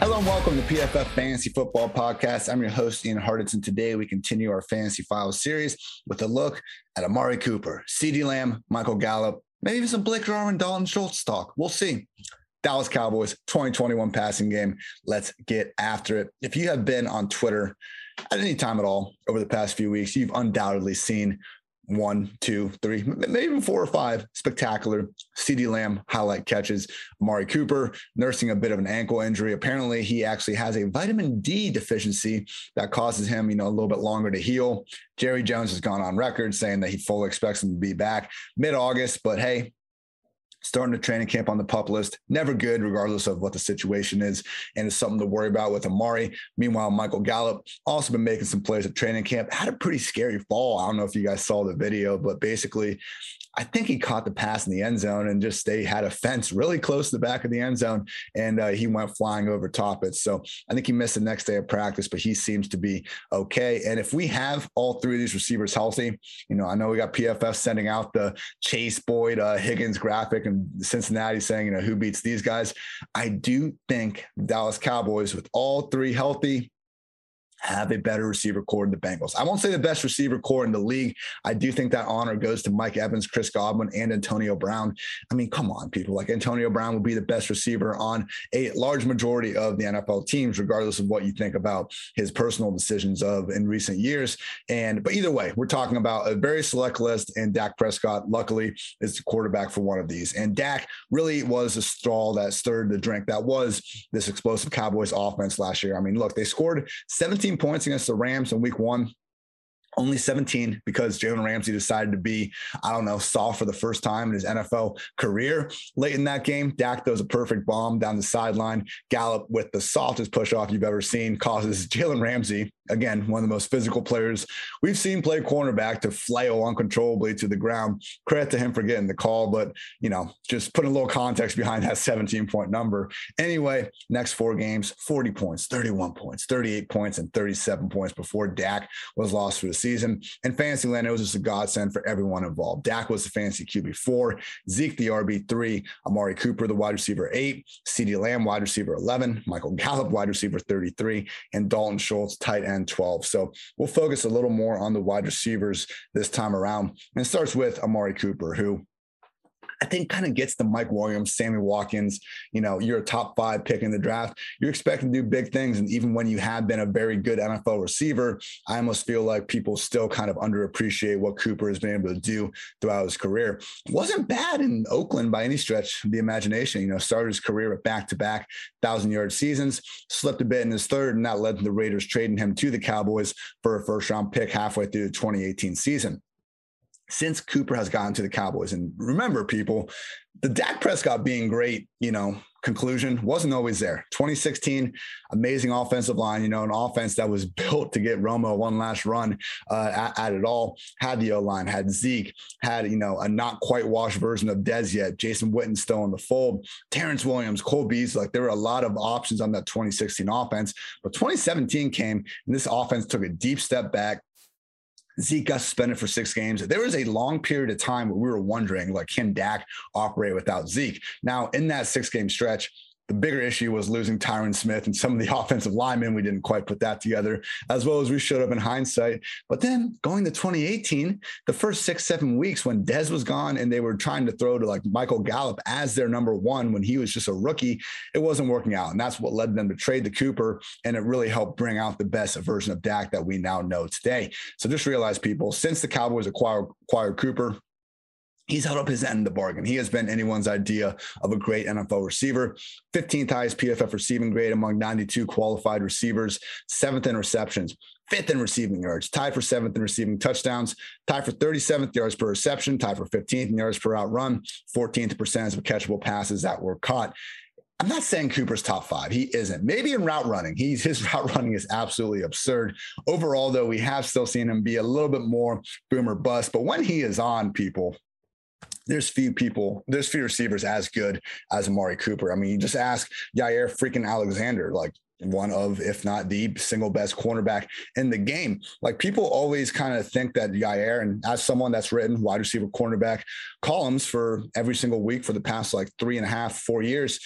Hello and welcome to PFF Fantasy Football Podcast. I'm your host, Ian Hartitz, today we continue our Fantasy Files series with a look at Amari Cooper, CeeDee Lamb, Michael Gallup, maybe even some Blake Jarwin Dalton Schultz talk. We'll see. Dallas Cowboys 2021 passing game. Let's get after it. If you have been on Twitter at any time at all over the past few weeks, you've undoubtedly seen one, two, three, maybe even four or five spectacular CD Lamb highlight catches. Amari Cooper nursing a bit of an ankle injury. Apparently, he actually has a vitamin D deficiency that causes him, you know, a little bit longer to heal. Jerry Jones has gone on record saying that he fully expects him to be back mid August, but hey, starting a training camp on the pup list. Never good, regardless of what the situation is. And it's something to worry about with Amari. Meanwhile, Michael Gallup also been making some plays at training camp. Had a pretty scary fall. I don't know if you guys saw the video, but basically I think he caught the pass in the end zone and just they had a fence really close to the back of the end zone and uh, he went flying over top it. So I think he missed the next day of practice, but he seems to be okay. And if we have all three of these receivers healthy, you know, I know we got PFF sending out the Chase Boyd, uh, Higgins graphic and Cincinnati saying, you know, who beats these guys. I do think Dallas Cowboys with all three healthy, have a better receiver corps than the Bengals. I won't say the best receiver corps in the league. I do think that honor goes to Mike Evans, Chris Godwin, and Antonio Brown. I mean, come on, people. Like Antonio Brown will be the best receiver on a large majority of the NFL teams, regardless of what you think about his personal decisions of in recent years. And but either way, we're talking about a very select list, and Dak Prescott, luckily, is the quarterback for one of these. And Dak really was a straw that stirred the drink that was this explosive Cowboys offense last year. I mean, look, they scored 17 17 points against the Rams in week one only 17 because Jalen Ramsey decided to be, I don't know, soft for the first time in his NFL career. Late in that game, Dak throws a perfect bomb down the sideline. Gallup with the softest push off you've ever seen causes Jalen Ramsey again, one of the most physical players we've seen play cornerback to flail uncontrollably to the ground. Credit to him for getting the call, but you know, just putting a little context behind that 17 point number. Anyway, next four games, 40 points, 31 points, 38 points, and 37 points before Dak was lost for the season. And Fantasyland, it was just a godsend for everyone involved. Dak was the fantasy QB four, Zeke the RB three, Amari Cooper the wide receiver eight, CeeDee Lamb wide receiver 11, Michael Gallup wide receiver 33, and Dalton Schultz tight end 12. So we'll focus a little more on the wide receivers this time around. And it starts with Amari Cooper, who I think kind of gets the Mike Williams, Sammy Watkins. You know, you're a top five pick in the draft. You're expecting to do big things. And even when you have been a very good NFL receiver, I almost feel like people still kind of underappreciate what Cooper has been able to do throughout his career. Wasn't bad in Oakland by any stretch of the imagination. You know, started his career with back to back thousand yard seasons, slipped a bit in his third, and that led to the Raiders trading him to the Cowboys for a first round pick halfway through the 2018 season since Cooper has gotten to the Cowboys. And remember, people, the Dak Prescott being great, you know, conclusion wasn't always there. 2016, amazing offensive line, you know, an offense that was built to get Romo one last run uh, at, at, it all. Had the O line, had Zeke, had, you know, a not quite washed version of Dez yet. Jason Witten still in the fold. Terrance Williams, Cole Beasley, like there were a lot of options on that 2016 offense. But 2017 came and this offense took a deep step back Zeke got suspended for six games. There was a long period of time where we were wondering, like, can Dak operate without Zeke? Now, in that six game stretch, the bigger issue was losing Tyron Smith and some of the offensive linemen. We didn't quite put that together as well as we showed up in hindsight. But then going to 2018, the first six, seven weeks when Dez was gone and they were trying to throw to like Michael Gallup as their number one when he was just a rookie, it wasn't working out. And that's what led them to trade the Cooper. And it really helped bring out the best version of Dak that we now know today. So just realize people, since the Cowboys acquired, acquired Cooper, He's held up his end of the bargain. He has been anyone's idea of a great NFL receiver. 15th highest PFF receiving grade among 92 qualified receivers, seventh in receptions, fifth in receiving yards, tied for seventh in receiving touchdowns, tied for 37th yards per reception, tied for 15th in yards per route run, 14th percentage of catchable passes that were caught. I'm not saying Cooper's top five. He isn't. Maybe in route running. He's his route running is absolutely absurd. Overall, though, we have still seen him be a little bit more boomer bust. But when he is on, people, there's few people, there's few receivers as good as Amari Cooper. I mean, you just ask Jaire freaking Alexander, like one of, if not the single best cornerback in the game. Like people always kind of think that Jaire, and as someone that's written wide receiver cornerback columns for every single week for the past like three and a half, four years,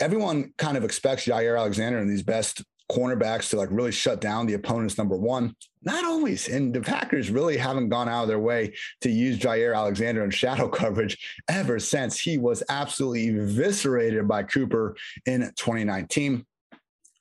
everyone kind of expects Jaire Alexander and these best cornerbacks to like really shut down the opponent's number one. Not always. And the Packers really haven't gone out of their way to use Jaire Alexander in shadow coverage ever since he was absolutely eviscerated by Cooper in 2019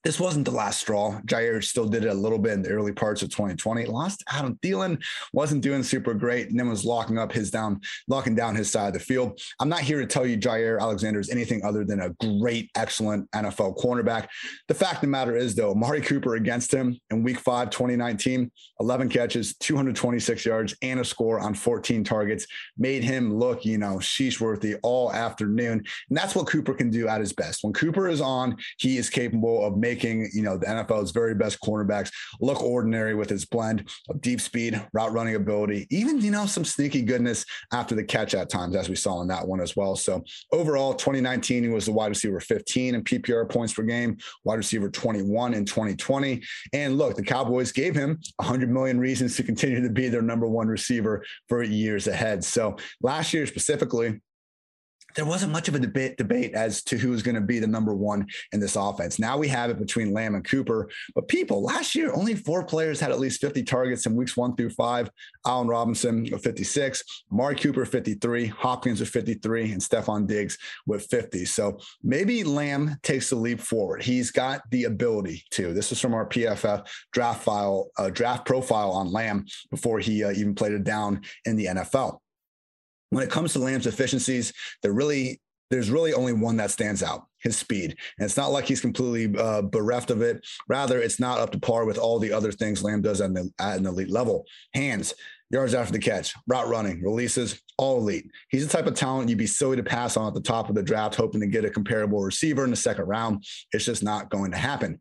this wasn't the last straw. Jaire still did it a little bit in the early parts of 2020. Lost Adam Thielen, wasn't doing super great, and then was locking up his down, locking down his side of the field. I'm not here to tell you Jaire Alexander is anything other than a great, excellent NFL cornerback. The fact of the matter is, though, Mari Cooper against him in week five, 2019, 11 catches, 226 yards, and a score on 14 targets made him look, you know, sheesh worthy all afternoon. And that's what Cooper can do at his best. When Cooper is on, he is capable of making making, you know, the NFL's very best cornerbacks look ordinary with his blend of deep speed, route running ability, even, you know, some sneaky goodness after the catch at times, as we saw in that one as well. So overall, 2019, he was the wide receiver 15 in PPR points per game, wide receiver 21 in 2020. And look, the Cowboys gave him 100 million reasons to continue to be their number one receiver for years ahead. So last year specifically, there wasn't much of a debate debate as to who was going to be the number one in this offense. Now we have it between Lamb and Cooper. But people, last year only four players had at least 50 targets in weeks one through five. Allen Robinson with 56, Mark Cooper 53, Hopkins with 53, and Stefon Diggs with 50. So maybe Lamb takes the leap forward. He's got the ability to. This is from our PFF draft file, uh, draft profile on Lamb before he uh, even played it down in the NFL. When it comes to Lamb's efficiencies, they're really there's really only one that stands out his speed. And it's not like he's completely uh, bereft of it. Rather, it's not up to par with all the other things Lamb does at, the, at an elite level. Hands, yards after the catch, route running, releases, all elite. He's the type of talent you'd be silly to pass on at the top of the draft, hoping to get a comparable receiver in the second round. It's just not going to happen.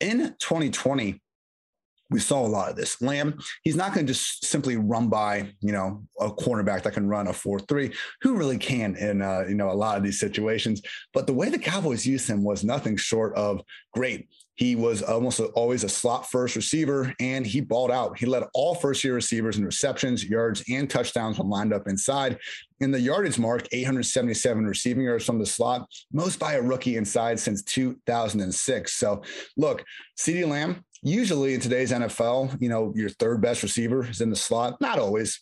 In 2020, we saw a lot of this. Lamb, he's not going to just simply run by, you know, a cornerback that can run a 4-3, who really can in, uh, you know, a lot of these situations. But the way the Cowboys used him was nothing short of great. He was almost always a slot first receiver, and he balled out. He led all first year receivers in receptions, yards, and touchdowns when lined up inside. In the yardage mark, 877 receiving yards from the slot, most by a rookie inside since 2006. So, look, CeeDee Lamb, usually in today's NFL, you know, your third best receiver is in the slot. Not always.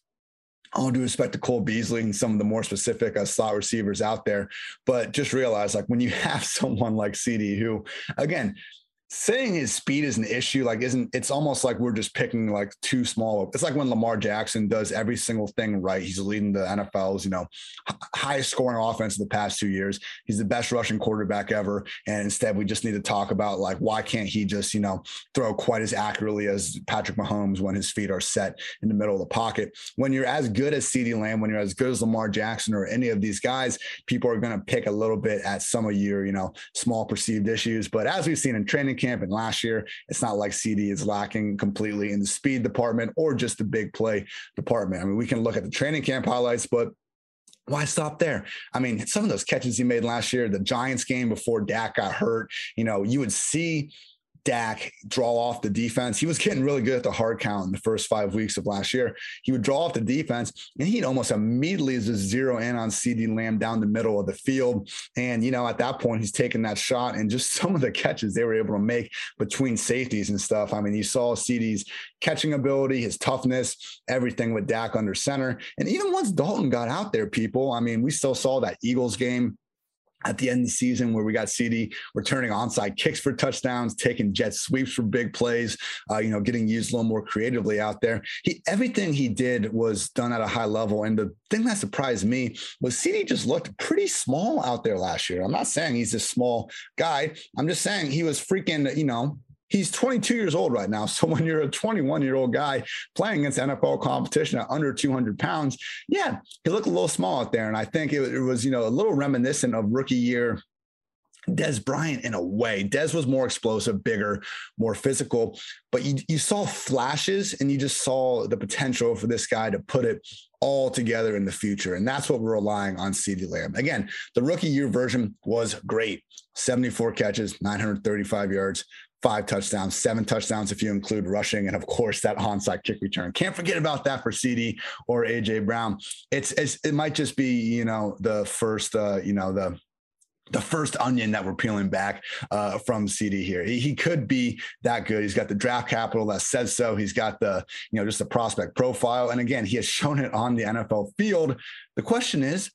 All due respect to Cole Beasley and some of the more specific uh, slot receivers out there, but just realize like when you have someone like CeeDee, who again saying his speed is an issue like isn't it's almost like we're just picking like too small it's like when lamar jackson does every single thing right. He's leading the nfl's you know highest scoring offense in the past two years. He's the best rushing quarterback ever. And instead we just need to talk about like why can't he just you know throw quite as accurately as patrick mahomes when his feet are set in the middle of the pocket. When you're as good as CeeDee lamb when you're as good as lamar jackson or any of these guys people are going to pick a little bit at some of your you know small perceived issues. But as we've seen in training camp and last year. It's not like CD is lacking completely in the speed department or just the big play department. I mean, we can look at the training camp highlights, but why stop there? I mean, some of those catches he made last year, the Giants game before Dak got hurt, you know, you would see Dak draw off the defense. He was getting really good at the hard count in the first five weeks of last year. He would draw off the defense and he'd almost immediately just zero in on CD Lamb down the middle of the field. And, you know, at that point, he's taking that shot and just some of the catches they were able to make between safeties and stuff. I mean, you saw CD's catching ability, his toughness, everything with Dak under center. And even once Dalton got out there, people, I mean, we still saw that Eagles game at the end of the season where we got CeeDee returning onside kicks for touchdowns, taking jet sweeps for big plays, uh, you know, getting used a little more creatively out there. He everything he did was done at a high level. And the thing that surprised me was CeeDee just looked pretty small out there last year. I'm not saying he's a small guy. I'm just saying he was freaking, you know, he's 22 years old right now. So when you're a 21 year old guy playing against NFL competition at under 200 pounds, yeah, he looked a little small out there. And I think it, it was, you know, a little reminiscent of rookie year Dez Bryant in a way. Dez was more explosive, bigger, more physical, but you, you saw flashes and you just saw the potential for this guy to put it all together in the future. And that's what we're relying on CeeDee Lamb. Again, the rookie year version was great 74 catches, 935 yards, five touchdowns, seven touchdowns if you include rushing, and of course that onside kick return. Can't forget about that for CD or AJ Brown. It's, it's it might just be you know the first uh, you know the the first onion that we're peeling back uh, from CD here. He, he, could be that good. He's got the draft capital that says so. He's got the, you know, just the prospect profile. And again, he has shown it on the NFL field. The question is,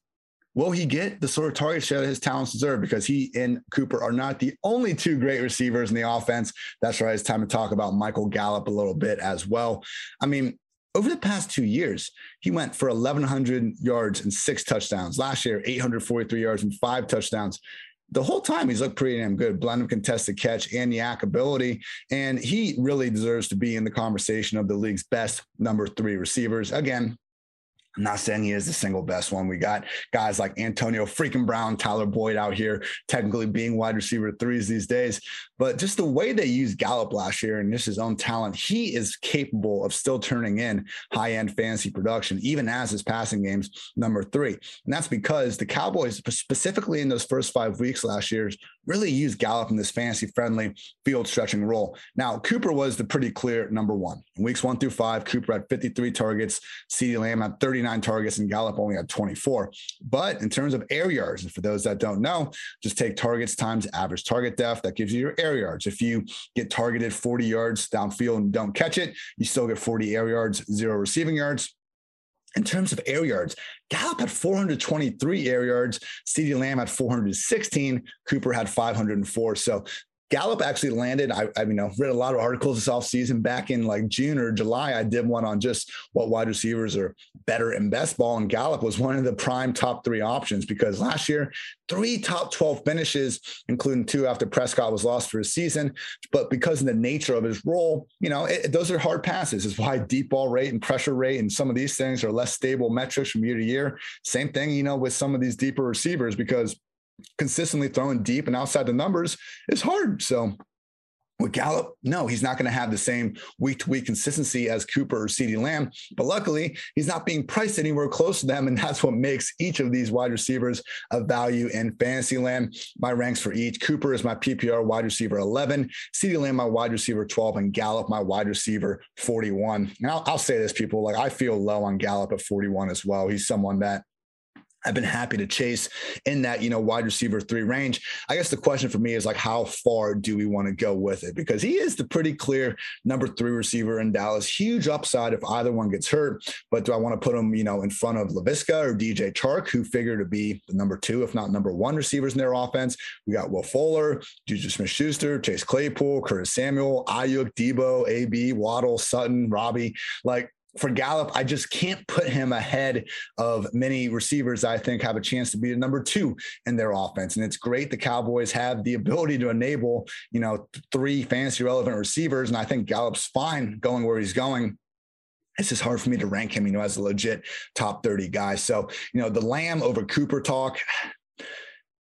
will he get the sort of target share that his talents deserve? Because he and Cooper are not the only two great receivers in the offense. That's right. It's time to talk about Michael Gallup a little bit as well. I mean, over the past two years, he went for 1,100 yards and six touchdowns. Last year, 843 yards and five touchdowns. The whole time he's looked pretty damn good, blend of contested catch and YAC ability. And he really deserves to be in the conversation of the league's best number three receivers. Again, I'm not saying he is the single best one. We got guys like Antonio freaking Brown, Tyler Boyd out here, technically being wide receiver threes these days. But just the way they used Gallup last year and just his own talent, he is capable of still turning in high end fantasy production, even as his passing game's number three. And that's because the Cowboys, specifically in those first five weeks last year, really used Gallup in this fantasy friendly field stretching role. Now, Cooper was the pretty clear number one. In weeks one through five, Cooper had 53 targets, CeeDee Lamb had 39 targets, and Gallup only had 24. But in terms of air yards, and for those that don't know, just take targets times average target depth. That gives you your air yards. If you get targeted 40 yards downfield and don't catch it, you still get 40 air yards, zero receiving yards. In terms of air yards, Gallup had 423 air yards. CeeDee Lamb had 416. Cooper had 504. So Gallup actually landed. I, I mean, I read a lot of articles this offseason back in like June or July. I did one on just what wide receivers are better in best ball. And Gallup was one of the prime top three options because last year, three top 12 finishes, including two after Prescott was lost for a season. But because of the nature of his role, you know, it, those are hard passes. Is why deep ball rate and pressure rate and some of these things are less stable metrics from year to year. Same thing, you know, with some of these deeper receivers because consistently throwing deep and outside the numbers is hard. So with Gallup, no, he's not going to have the same week to week consistency as Cooper or CeeDee Lamb. But luckily, he's not being priced anywhere close to them. And that's what makes each of these wide receivers of value in fantasy land. My ranks for each Cooper is my PPR wide receiver 11, CeeDee Lamb, my wide receiver 12, and Gallup, my wide receiver 41. And I'll, I'll say this, people, like I feel low on Gallup at 41 as well. He's someone that I've been happy to chase in that, you know, wide receiver three range. I guess the question for me is like, how far do we want to go with it? Because he is the pretty clear number three receiver in Dallas. Huge upside if either one gets hurt. But do I want to put him, you know, in front of Laviska or DJ Chark, who figure to be the number two, if not number one receivers in their offense? We got Will Fuller, Juju Smith Schuster, Chase Claypool, Curtis Samuel, Aiyuk, Deebo, AB, Waddle, Sutton, Robbie. Like, for Gallup, I just can't put him ahead of many receivers I think have a chance to be the number two in their offense. And it's great the Cowboys have the ability to enable, you know, three fantasy relevant receivers. And I think Gallup's fine going where he's going it's just hard for me to rank him, you know, as a legit top 30 guy. So, you know, the Lamb over Cooper talk,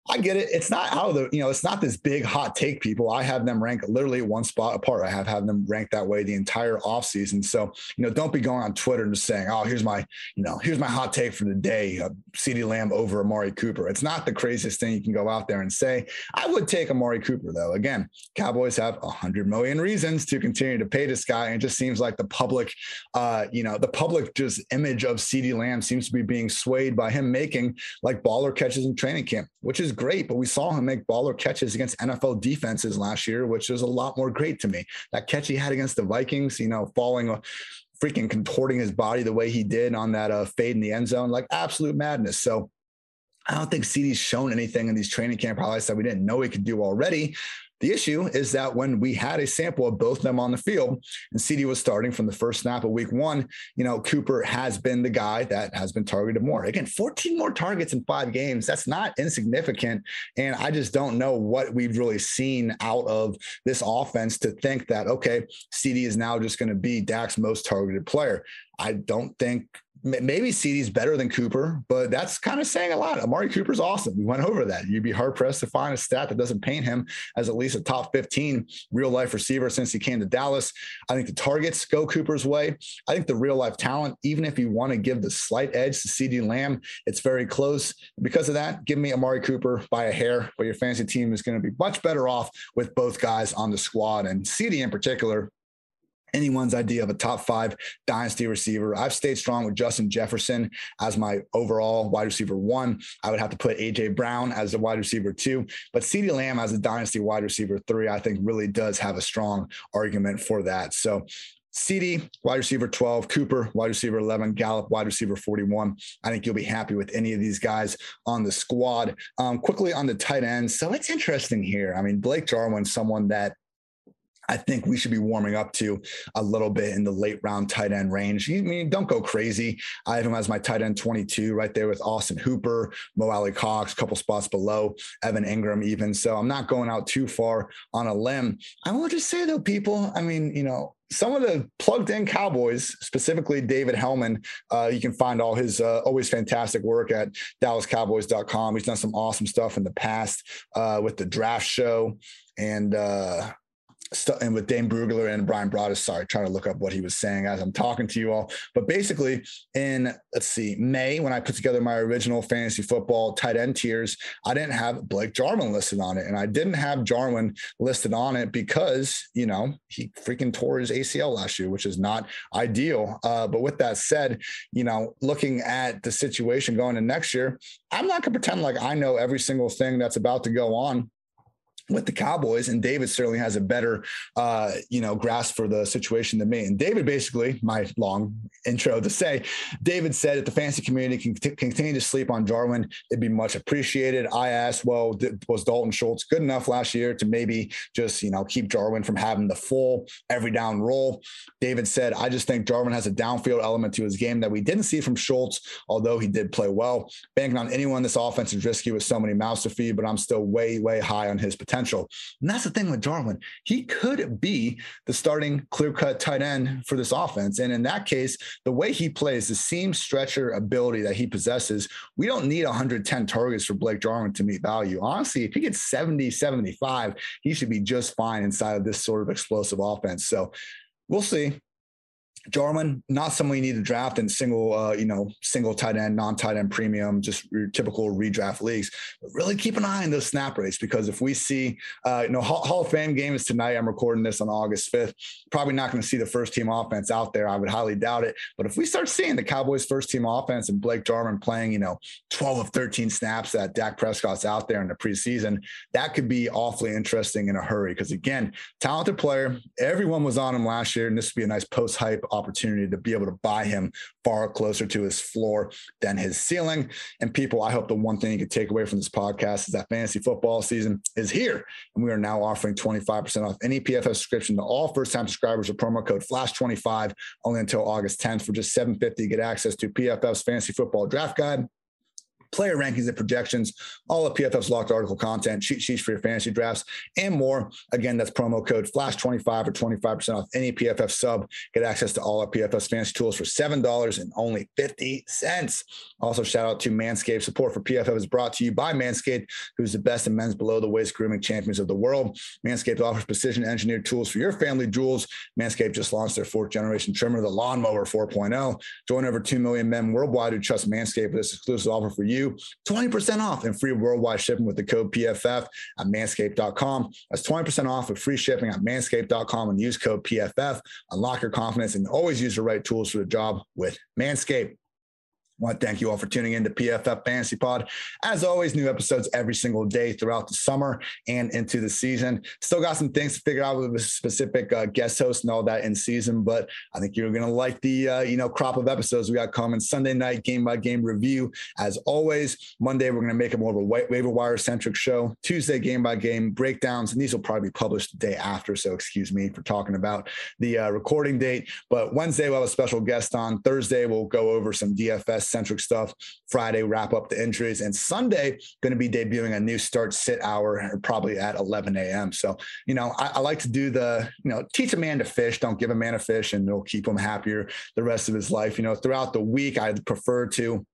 I get it. It's not of the, you know, it's not this big hot take, people. I have them rank literally one spot apart. I have had them ranked that way the entire offseason. So, you know, don't be going on Twitter and just saying, oh, here's my, you know, here's my hot take for the day. Uh, CeeDee Lamb over Amari Cooper. It's not the craziest thing you can go out there and say. I would take Amari Cooper, though. Again, Cowboys have a hundred million reasons to continue to pay this guy. And it just seems like the public, uh, you know, the public just image of CeeDee Lamb seems to be being swayed by him making like baller catches in training camp, which is great, but we saw him make baller catches against NFL defenses last year, which was a lot more great to me. That catch he had against the Vikings, you know, falling freaking contorting his body the way he did on that uh, fade in the end zone, like absolute madness. So I don't think CeeDee's shown anything in these training camp highlights that we didn't know he could do already. The issue is that when we had a sample of both them on the field and CD was starting from the first snap of week one, you know, Cooper has been the guy that has been targeted more. Again, 14 more targets in five games. That's not insignificant. And I just don't know what we've really seen out of this offense to think that, okay, CD is now just going to be Dak's most targeted player. I don't think maybe CeeDee's better than Cooper, but that's kind of saying a lot. Amari Cooper's awesome. We went over that. You'd be hard pressed to find a stat that doesn't paint him as at least a top 15 real life receiver since he came to Dallas. I think the targets go Cooper's way. I think the real life talent, even if you want to give the slight edge to CD Lamb, it's very close. Because of that, give me Amari Cooper by a hair, but your fantasy team is going to be much better off with both guys on the squad and CD in particular anyone's idea of a top five dynasty receiver. I've stayed strong with Justin Jefferson as my overall wide receiver one. I would have to put AJ Brown as a wide receiver two, but CeeDee Lamb as a dynasty wide receiver three, I think really does have a strong argument for that. So CD, wide receiver 12, Cooper, wide receiver 11, Gallup, wide receiver 41. I think you'll be happy with any of these guys on the squad. Um, quickly on the tight ends. So it's interesting here. I mean, Blake Jarwin, someone that I think we should be warming up to a little bit in the late round tight end range. I mean, don't go crazy. I have him as my tight end 22 right there with Austin Hooper, Mo Alie-Cox, a couple spots below, Evan Engram, even. So I'm not going out too far on a limb. I will just say though, people, I mean, you know, some of the plugged in Cowboys, specifically David Helman, uh, you can find all his uh, always fantastic work at DallasCowboys.com. He's done some awesome stuff in the past uh, with the draft show and uh, and with Dane Brugler and Brian Broaddus, sorry, trying to look up what he was saying as I'm talking to you all. But basically, in let's see, May, when I put together my original fantasy football tight end tiers, I didn't have Blake Jarwin listed on it. And I didn't have Jarwin listed on it because, you know, he freaking tore his ACL last year, which is not ideal. Uh, but with that said, you know, looking at the situation going into next year, I'm not going to pretend like I know every single thing that's about to go on with the Cowboys, and David certainly has a better, uh, you know, grasp for the situation than me. And David, basically, my long intro to say, David said if the fantasy community can t- continue to sleep on Jarwin, it'd be much appreciated. I asked, well, th- was Dalton Schultz good enough last year to maybe just, you know, keep Jarwin from having the full every down role? David said, I just think Jarwin has a downfield element to his game that we didn't see from Schultz, although he did play well. Banking on anyone this offense is risky with so many mouths to feed, but I'm still way, way high on his potential potential. And that's the thing with Jarwin. He could be the starting clear cut tight end for this offense. And in that case, the way he plays, the seam stretcher ability that he possesses, we don't need 110 targets for Blake Jarwin to meet value. Honestly, if he gets 70, 75, he should be just fine inside of this sort of explosive offense. So we'll see. Jarwin, not someone you need to draft in single, uh, you know, single tight end, non-tight end premium, just your typical redraft leagues. But really keep an eye on those snap rates because if we see, uh, you know, Hall, Hall of Fame game is tonight. I'm recording this on August 5th. Probably not going to see the first team offense out there. I would highly doubt it. But if we start seeing the Cowboys first team offense and Blake Jarwin playing, you know, 12 of 13 snaps that Dak Prescott's out there in the preseason, that could be awfully interesting in a hurry. Because again, talented player. Everyone was on him last year, and this would be a nice post hype opportunity to be able to buy him far closer to his floor than his ceiling. And people, I hope the one thing you could take away from this podcast is that fantasy football season is here. And we are now offering 25% off any PFF subscription to all first time subscribers with promo code FLASH25 only until August 10th for just 750 get access to PFF's fantasy football draft guide player rankings and projections, all of PFF's locked article content, cheat sheets for your fantasy drafts, and more. Again, that's promo code FLASH25 or 25% off any PFF sub. Get access to all our PFF's fantasy tools for $7 and only 50 cents. Also, shout out to Manscaped. Support for PFF is brought to you by Manscaped, who's the best in men's below the waist grooming champions of the world. Manscaped offers precision engineered tools for your family jewels. Manscaped just launched their fourth generation trimmer, the Lawnmower 4.0. Join over 2 million men worldwide who trust Manscaped with this exclusive offer for you you 20% off and free worldwide shipping with the code PFF at manscaped.com. That's 20% off with free shipping at manscaped.com and use code PFF. Unlock your confidence and always use the right tools for the job with Manscaped. I want to thank you all for tuning in to PFF Fantasy Pod. As always, new episodes every single day throughout the summer and into the season. Still got some things to figure out with a specific uh, guest host and all that in season, but I think you're going to like the uh, you know crop of episodes we got coming. Sunday night game by game review. As always, Monday we're going to make it more of a white waiver wire centric show. Tuesday game by game breakdowns, and these will probably be published the day after. So excuse me for talking about the uh, recording date. But Wednesday we'll have a special guest on. Thursday we'll go over some DFS centric stuff. Friday, wrap up the injuries. And Sunday, going to be debuting a new start sit hour, probably at 11 a.m. So, you know, I, I, like to do the, you know, teach a man to fish, don't give a man a fish, and it'll keep him happier the rest of his life. You know, throughout the week, I'd prefer to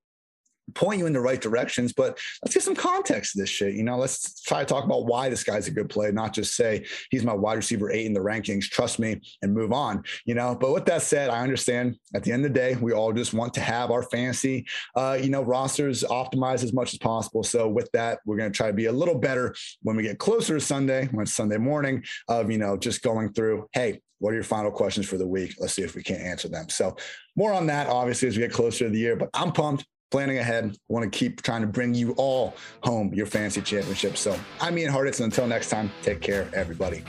point you in the right directions. But let's get some context to this shit. You know, let's try to talk about why this guy's a good play, not just say he's my wide receiver eight in the rankings. Trust me and move on. You know, but with that said, I understand at the end of the day, we all just want to have our fantasy, uh, you know, rosters optimized as much as possible. So with that, we're going to try to be a little better when we get closer to Sunday, when it's Sunday morning, of you know, just going through, hey, What are your final questions for the week? Let's see if we can't answer them. So, more on that, obviously, as we get closer to the year, but I'm pumped planning ahead. Want to keep trying to bring you all home your fantasy championship. So I'm Ian Hartitz. And until next time, take care, everybody.